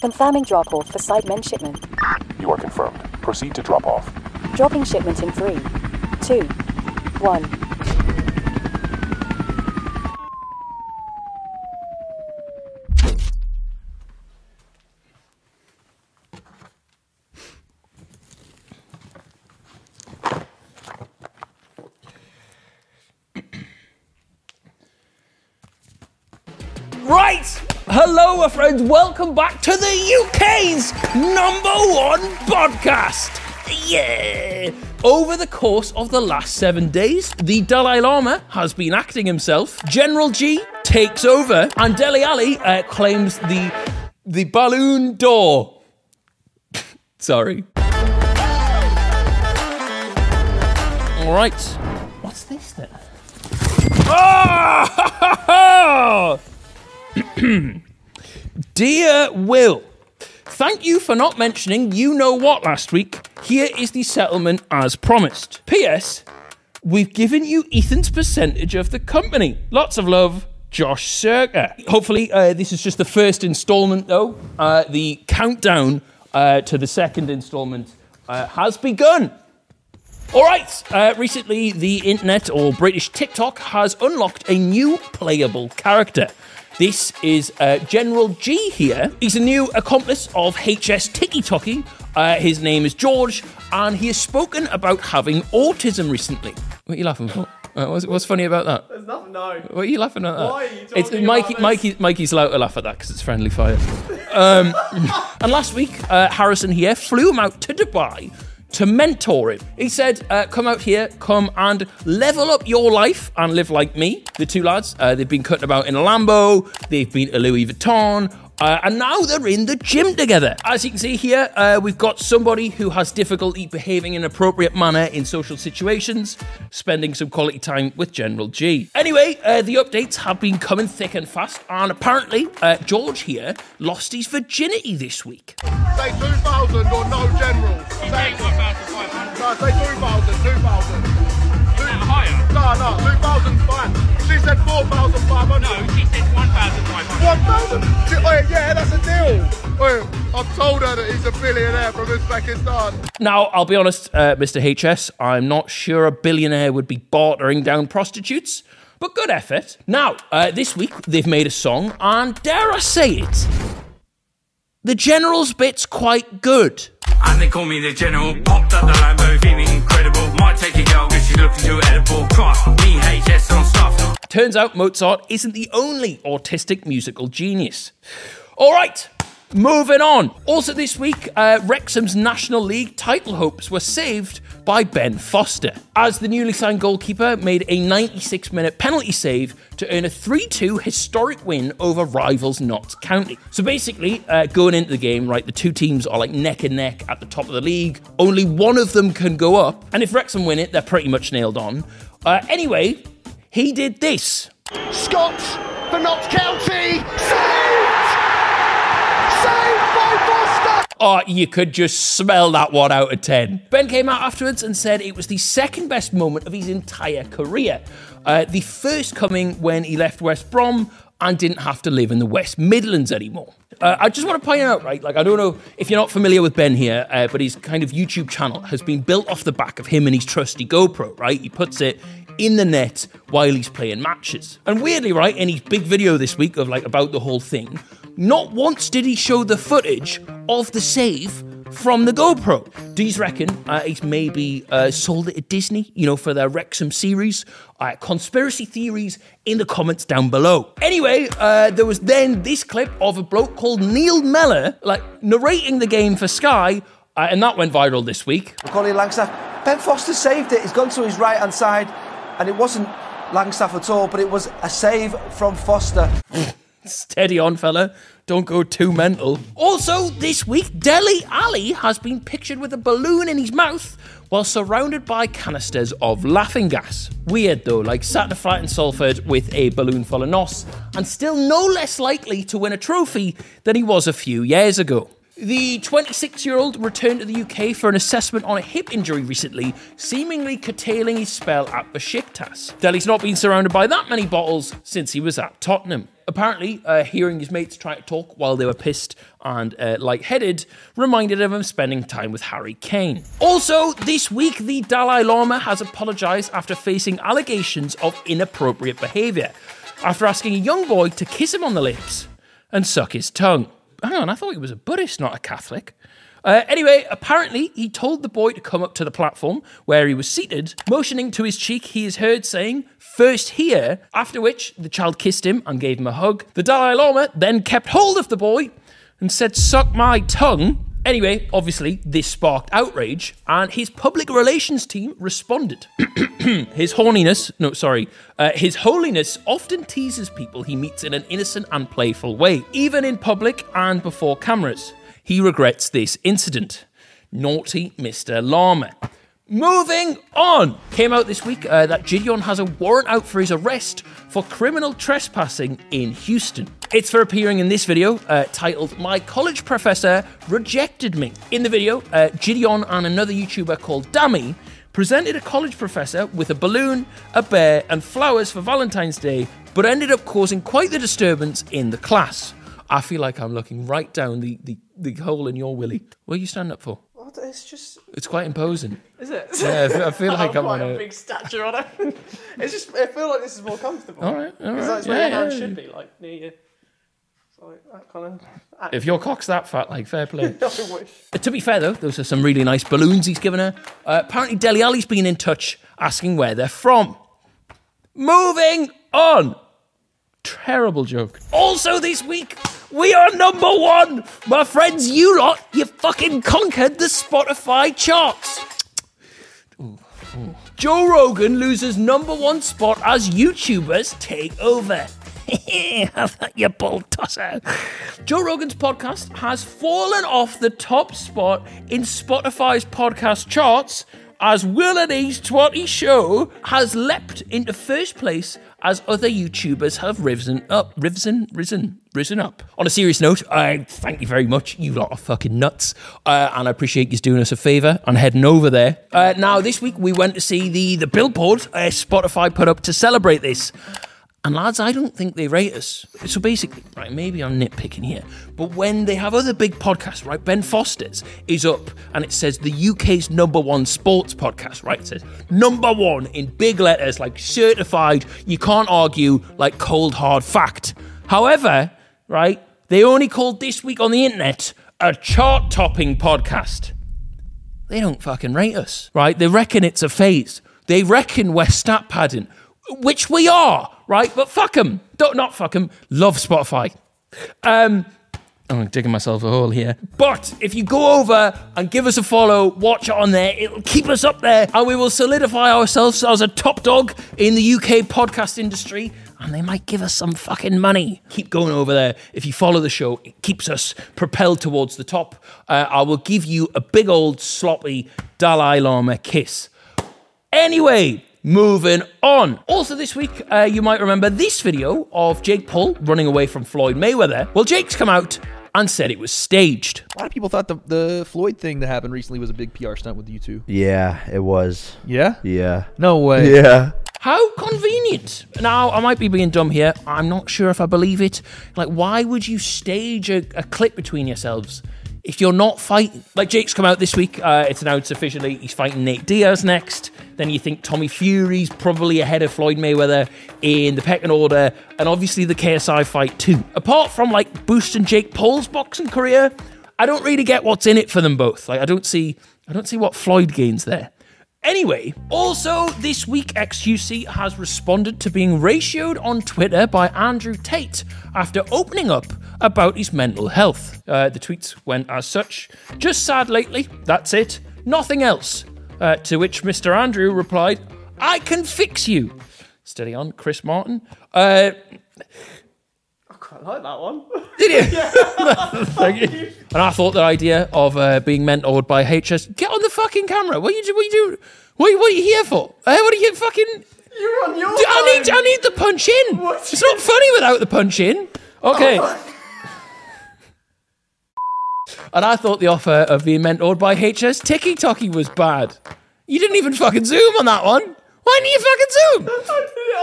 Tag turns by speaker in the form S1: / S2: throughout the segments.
S1: Confirming drop off for Sidemen shipment.
S2: You are confirmed. Proceed to drop off.
S1: Dropping shipment in three, two, one.
S3: Hello, friends. Welcome back to the UK's number one podcast. Yeah! Over the course of the last seven days, the Dalai Lama has been acting himself. General G takes over, and Dele Alli uh, claims the the balloon door. Sorry. All right. What's this then? Oh! Dear Will, thank you for not mentioning you know what last week. Here is the settlement as promised. P.S. We've given you Ethan's percentage of the company. Lots of love, Josh Zerkaa. Hopefully, uh, this is just the first installment, though. Uh, the countdown uh, to the second installment uh, has begun. All right. Uh, recently, the internet or British TikTok has unlocked a new playable character. This is uh, General G here. He's a new accomplice of HS TikkyTokky. Uh, his name is George, and he has spoken about having autism recently. What are you laughing for? Uh, what's, what's funny about that?
S4: There's nothing, no.
S3: What are you laughing at? That?
S4: Why are you
S3: it's
S4: talking
S3: Mikey.
S4: about this?
S3: Mikey. Mikey's allowed to laugh at that because it's friendly fire. Um, and last week, uh, Harrison here flew him out to Dubai to mentor him. He said, uh, "Come out here, come and level up your life and live like me." The two lads, uh, they've been cutting about in a Lambo. They've been to Louis Vuitton. Uh, and now they're in the gym together. As you can see here, uh, we've got somebody who has difficulty behaving in an appropriate manner in social situations, spending some quality time with General G. Anyway, uh, the updates have been coming thick and fast, and apparently, uh, George here lost his virginity this week.
S5: Say 2,000 or no generals. Say No, say 2,000, 2,000.
S6: Higher?
S5: No, no, 2,000's fine. She said 4,500.
S6: No, she said 1,500.
S5: 1,000? Wait, yeah, that's a deal. Wait, I've told her that he's a billionaire from Uzbekistan.
S3: Now, I'll be honest, uh, Mr. HS, I'm not sure a billionaire would be bartering down prostitutes, but good effort. Now, uh, this week they've made a song, and dare I say it, the General's bit's quite good.
S6: And they call me the general. Popped up the Lambo, feeling incredible. Might take a girl she's looking edible. Trust me, HS on stuff.
S3: Turns out Mozart isn't the only autistic musical genius. All right, moving on. Also, this week, uh, Wrexham's National League title hopes were saved by Ben Foster, as the newly signed goalkeeper made a 96 minute penalty save to earn a 3 2 historic win over rivals Notts County. So basically, uh, going into the game, right, the two teams are like neck and neck at the top of the league. Only one of them can go up, and if Wrexham win it, they're pretty much nailed on. Uh, anyway, he did this.
S5: Scott for Notts County. Saved!
S3: Oh, you could just smell that one out of 10. Ben came out afterwards and said it was the second best moment of his entire career. Uh, the first coming when he left West Brom and didn't have to live in the West Midlands anymore. Uh, I just want to point out, right, like, I don't know if you're not familiar with Ben here, uh, but his kind of YouTube channel has been built off the back of him and his trusty GoPro, right? He puts it in the net while he's playing matches. And weirdly, right, in his big video this week of like about the whole thing, not once did he show the footage of the save from the GoPro. Do you reckon uh, he's maybe uh, sold it to Disney, you know, for their Wrexham series? Uh, conspiracy theories in the comments down below. Anyway, uh, there was then this clip of a bloke called Neil Mellor, like narrating the game for Sky, uh, and that went viral this week.
S7: Macaulay Langstaff. Ben Foster saved it. He's gone to his right hand side, and it wasn't Langstaff at all, but it was a save from Foster.
S3: Steady on, fella. Don't go too mental. Also, this week, Dele Alli has been pictured with a balloon in his mouth while surrounded by canisters of laughing gas. Weird though, like sat a flat in Salford with a balloon full of nos, and still no less likely to win a trophy than he was a few years ago. The 26 year old returned to the UK for an assessment on a hip injury recently, seemingly curtailing his spell at Besiktas. Dele's not been surrounded by that many bottles since he was at Tottenham. Apparently, uh, hearing his mates try to talk while they were pissed and uh, lightheaded reminded him of spending time with Harry Kane. Also, this week, the Dalai Lama has apologized after facing allegations of inappropriate behavior after asking a young boy to kiss him on the lips and suck his tongue. Hang on, I thought he was a Buddhist, not a Catholic. Uh, anyway, apparently, he told the boy to come up to the platform where he was seated, motioning to his cheek, he is heard saying, First here, after which the child kissed him and gave him a hug. The Dalai Lama then kept hold of the boy and said, Suck my tongue. Anyway, obviously, this sparked outrage, and his public relations team responded. his horniness, no, sorry, uh, his holiness often teases people he meets in an innocent and playful way, even in public and before cameras. He regrets this incident. Naughty Mr. Lama. Moving on. Came out this week uh, that JiDion has a warrant out for his arrest for criminal trespassing in Houston. It's for appearing in this video uh, titled My College Professor Rejected Me. In the video, uh, JiDion and another YouTuber called Dammy presented a college professor with a balloon, a bear, and flowers for Valentine's Day, but ended up causing quite the disturbance in the class. I feel like I'm looking right down the, the, the hole in your willy. What are you standing up for?
S7: What? It's just.
S3: It's quite imposing.
S7: Is it?
S3: Yeah, I feel- I feel like I'm on
S7: a big stature on it. it's just. I feel like this is more comfortable.
S3: All right, all
S7: Because
S3: right.
S7: that's where
S3: Yeah,
S7: your
S3: yeah.
S7: should be, like near you. Like that kind of.
S3: If your cock's that fat, like fair play. Uh, to be fair, though, those are some really nice balloons he's given her. Uh, apparently, Dele Alli's been in touch asking where they're from. Moving on. Terrible joke. Also, this week, we are number one. My friends, you lot, you fucking conquered the Spotify charts. Joe Rogan loses number one spot as YouTubers take over. Have that, you bull tosser. Joe Rogan's podcast has fallen off the top spot in Spotify's podcast charts as Will and E's Twatty Show has leapt into first place as other YouTubers have risen up, risen, risen, risen up. On a serious note, I thank you very much. You lot are fucking nuts, uh, and I appreciate you doing us a favour and heading over there. Uh, now, this week we went to see the the billboard uh, Spotify put up to celebrate this. And lads, I don't think they rate us. So basically, right, maybe I'm nitpicking here, but when they have other big podcasts, right, Ben Foster's is up and it says the UK's number one sports podcast, right? It says number one in big letters, like certified, you can't argue, like cold hard fact. However, right, they only called this week on the internet a chart topping podcast they don't fucking rate us, right? They reckon it's a phase. They reckon we're stat padding, which we are, right? But fuck them. Don't not fuck them. Love Spotify. Um, I'm digging myself a hole here. But if you go over and give us a follow, watch it on there, it'll keep us up there and we will solidify ourselves as a top dog in the UK podcast industry and they might give us some fucking money. Keep going over there. If you follow the show, it keeps us propelled towards the top. Uh, I will give you a big old sloppy Dalai Lama kiss. Anyway, moving on. Also, this week, uh, you might remember this video of Jake Paul running away from Floyd Mayweather. Well, Jake's come out and said it was staged.
S4: A lot of people thought the, the Floyd thing that happened recently was a big PR stunt with you two.
S8: Yeah, it was.
S4: Yeah?
S8: Yeah.
S4: No way.
S8: Yeah.
S3: How convenient. Now, I might be being dumb here. I'm not sure if I believe it. Like, why would you stage a, a clip between yourselves if you're not fighting? Like, Jake's come out this week. Uh, it's announced officially he's fighting Nate Diaz next. Then you think Tommy Fury's probably ahead of Floyd Mayweather in the pecking order. And obviously the KSI fight too. Apart from, like, boosting Jake Paul's boxing career, I don't really get what's in it for them both. Like, I don't see, I don't see what Floyd gains there. Anyway, also this week, XQC has responded to being ratioed on Twitter by Andrew Tate after opening up about his mental health. Uh, the tweets went as such Just sad lately, that's it, nothing else. Uh, to which Mr. Andrew replied, I can fix you. Steady on, Chris Martin. Uh,
S7: I like that one.
S3: did you? Thank you. And I thought the idea of uh, being mentored by HS, get on the fucking camera. What are you, do- what are you doing? What, what are you here for? Uh, what are you fucking.
S7: You're on your.
S3: I need. I need the punch in.
S7: What?
S3: It's not funny without the punch in. Okay. and I thought the offer of being mentored by HS TikkyTokky was bad. You didn't even fucking zoom on that one. Why didn't you fucking zoom?
S7: I did it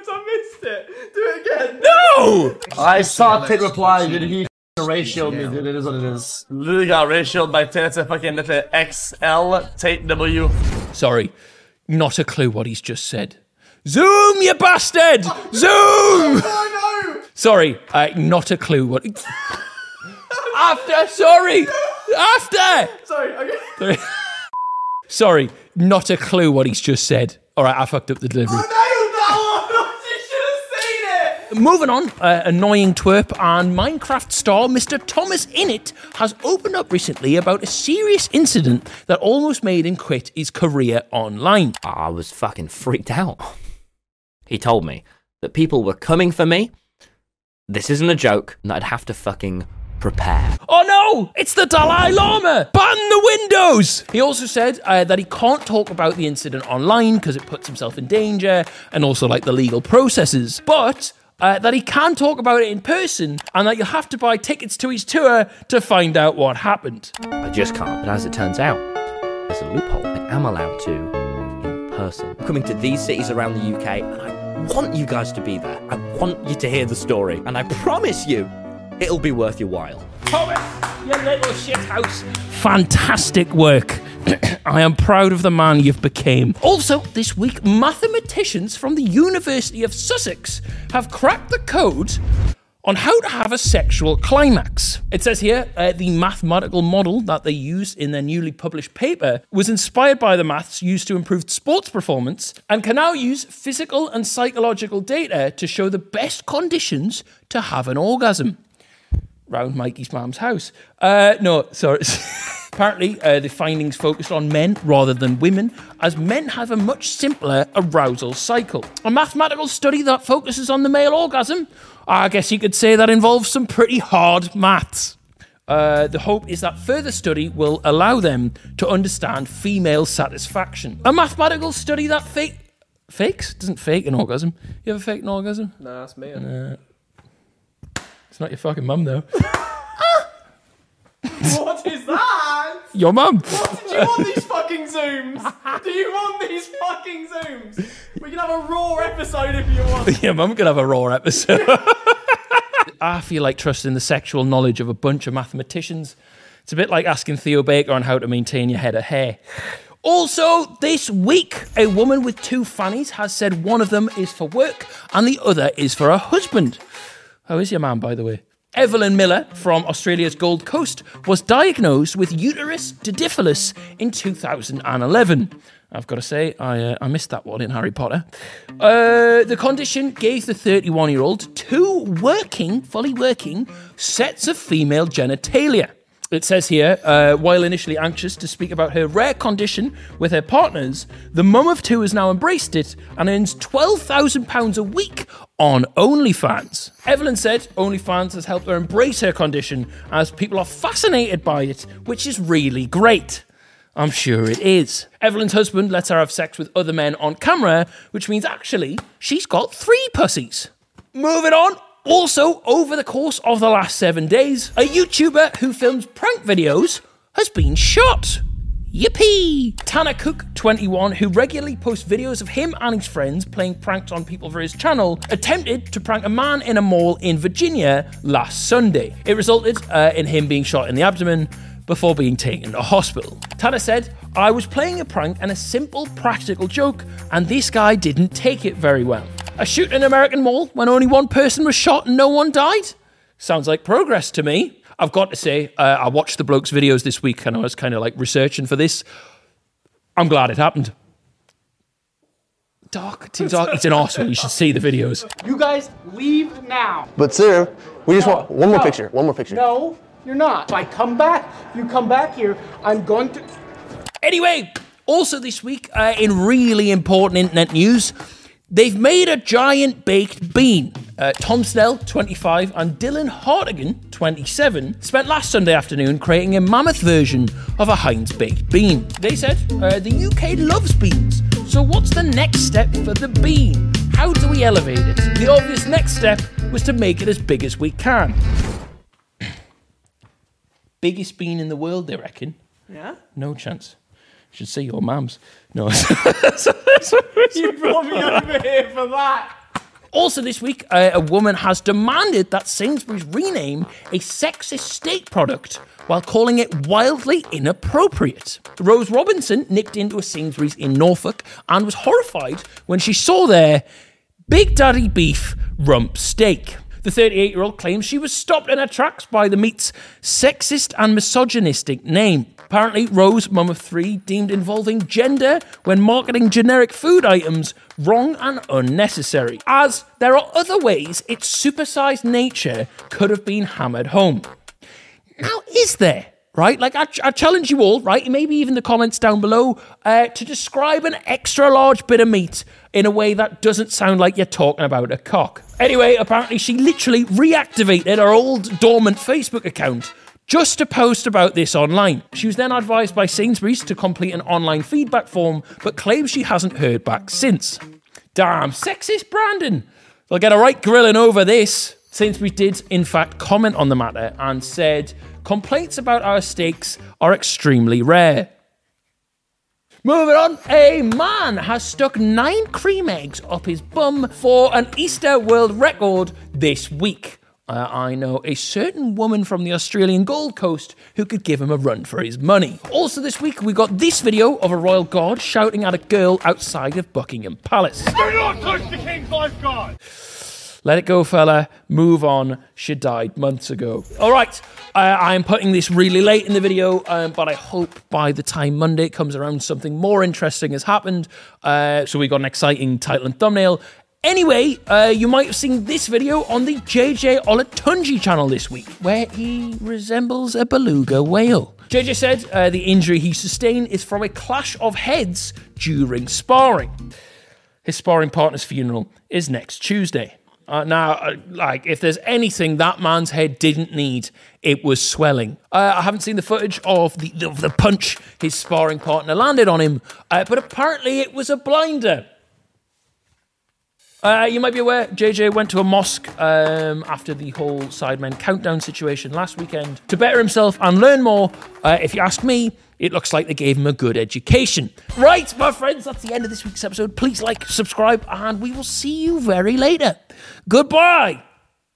S8: words. I missed it. Do it again.
S3: No!
S9: I saw Tit reply, did He ratioed me, dude. It is what it is. Literally got ratioed by Tit. It's a fucking it's a XL Tate W.
S3: Sorry, not a clue what he's just said. Zoom, you bastard! Zoom!
S8: Oh no!
S3: Sorry, uh, not a clue what. After, sorry! After!
S8: Sorry. Okay.
S3: Sorry, not a clue what he's just said. All right, I fucked up the delivery.
S8: Nailed that one. You should have seen it.
S3: Moving on, uh, annoying twerp and Minecraft star Mr. Thomas Innit has opened up recently about a serious incident that almost made him quit his career online.
S10: I was fucking freaked out. He told me that people were coming for me. This isn't a joke, and that I'd have to fucking prepare.
S3: Oh no! It's the Dalai Lama! Ban the windows! He also said uh, that he can't talk about the incident online because it puts himself in danger and also like the legal processes. But uh, that he can talk about it in person and that you'll have to buy tickets to his tour to find out what happened.
S10: I just can't. But as it turns out, there's a loophole. I am allowed to in person. I'm coming to these cities around the UK, and I want you guys to be there. I want you to hear the story, and I promise you, it'll be worth your while.
S3: Thomas, you little shithouse. Fantastic work. I am proud of the man you've became. Also, this week, mathematicians from the University of Sussex have cracked the code on how to have a sexual climax. It says here uh, the mathematical model that they used in their newly published paper was inspired by the maths used to improve sports performance and can now use physical and psychological data to show the best conditions to have an orgasm round Mikey's mum's house. Uh, no, sorry. Apparently, uh, the findings focused on men rather than women, as men have a much simpler arousal cycle. A mathematical study that focuses on the male orgasm, I guess you could say that involves some pretty hard maths. Uh, the hope is that further study will allow them to understand female satisfaction. A mathematical study that fake fakes doesn't fake an orgasm. You ever fake an orgasm?
S8: No, that's me.
S3: It's not your fucking mum though.
S8: What is that?
S3: Your mum. What?
S8: Do you want these fucking zooms? Do you want these fucking zooms? We can have a raw episode if you want.
S3: Yeah, mum could have a raw episode. I feel like trusting the sexual knowledge of a bunch of mathematicians. It's a bit like asking Theo Baker on how to maintain your head of hair. Also, this week, a woman with two fannies has said one of them is for work and the other is for her husband. How is your man, by the way? Evelyn Miller from Australia's Gold Coast was diagnosed with uterus didelphys in 2011. I've got to say, I, uh, I missed that one in Harry Potter. Uh, the condition gave the 31 year old two working, fully working, sets of female genitalia. It says here, uh, while initially anxious to speak about her rare condition with her partners, the mum of two has now embraced it and earns £12,000 a week on OnlyFans. Evelyn said OnlyFans has helped her embrace her condition as people are fascinated by it, which is really great. I'm sure it is. Evelyn's husband lets her have sex with other men on camera, which means actually she's got three pussies. Moving on. Also, over the course of the last seven days, a YouTuber who films prank videos has been shot. Yippee! Tanner Cook, 21, who regularly posts videos of him and his friends playing pranks on people for his channel, attempted to prank a man in a mall in Virginia last Sunday. It resulted uh, in him being shot in the abdomen before being taken to hospital. Tanner said, I was playing a prank and a simple practical joke, and this guy didn't take it very well. A shoot in an American mall when only one person was shot and no one died? Sounds like progress to me. I've got to say, uh, I watched the bloke's videos this week and I was kind of like researching for this. I'm glad it happened. Dark, Team Dark, it's an awesome. You should see the videos.
S8: You guys leave now.
S9: But sir, we just
S8: No,
S9: want one more
S8: no.
S9: picture. One more picture.
S8: No, you're not. If I come back, if you come back here, I'm going to.
S3: Anyway, also this week, uh, in really important internet news, they've made a giant baked bean. Uh, Tom Snell, 25, and Dylan Hartigan, 27, spent last Sunday afternoon creating a mammoth version of a Heinz baked bean. They said uh, the UK loves beans, so what's the next step for the bean? How do we elevate it? The obvious next step was to make it as big as we can. Biggest bean in the world, they reckon.
S8: Yeah?
S3: No chance. Should see your mum's. No.
S8: You brought me over here for that.
S3: Also, this week, uh, a woman has demanded that Sainsbury's rename a sexist steak product while calling it wildly inappropriate. Rose Robinson nipped into a Sainsbury's in Norfolk and was horrified when she saw their Big Daddy Beef Rump Steak. The 38 year old claims she was stopped in her tracks by the meat's sexist and misogynistic name. Apparently, Rose, mum of three, deemed involving gender when marketing generic food items wrong and unnecessary, as there are other ways its supersized nature could have been hammered home. Now, is there? Right? Like, I, I challenge you all, right? Maybe even the comments down below, uh, to describe an extra large bit of meat in a way that doesn't sound like you're talking about a cock. Anyway, apparently, she literally reactivated her old dormant Facebook account just to post about this online. She was then advised by Sainsbury's to complete an online feedback form, but claims she hasn't heard back since. Damn, sexist Brandon! They'll get a right grilling over this. Sainsbury's did, in fact, comment on the matter and said complaints about our steaks are extremely rare. Moving on, a man has stuck nine cream eggs up his bum for an Easter world record this week. Uh, I know a certain woman from the Australian Gold Coast who could give him a run for his money. Also, this week we got this video of a royal guard shouting at a girl outside of Buckingham Palace.
S5: Do not touch the king's lifeguard!
S3: Let it go, fella. Move on. She died months ago. All right. Uh, I'm putting this really late in the video, um, but I hope by the time Monday comes around, something more interesting has happened. Uh, so we got an exciting title and thumbnail. Anyway, uh, you might have seen this video on the JJ Olatunji channel this week, where he resembles a beluga whale. JJ said uh, the injury he sustained is from a clash of heads during sparring. His sparring partner's funeral is next Tuesday. Uh, now, uh, like, if there's anything that man's head didn't need, it was swelling. Uh, I haven't seen the footage of the, the, the punch his sparring partner landed on him, uh, but apparently it was a blinder. Uh, you might be aware, JJ went to a mosque um, after the whole Sidemen countdown situation last weekend to better himself and learn more. Uh, if you ask me, it looks like they gave him a good education. Right, my friends, that's the end of this week's episode. Please like, subscribe, and we will see you very later. Goodbye.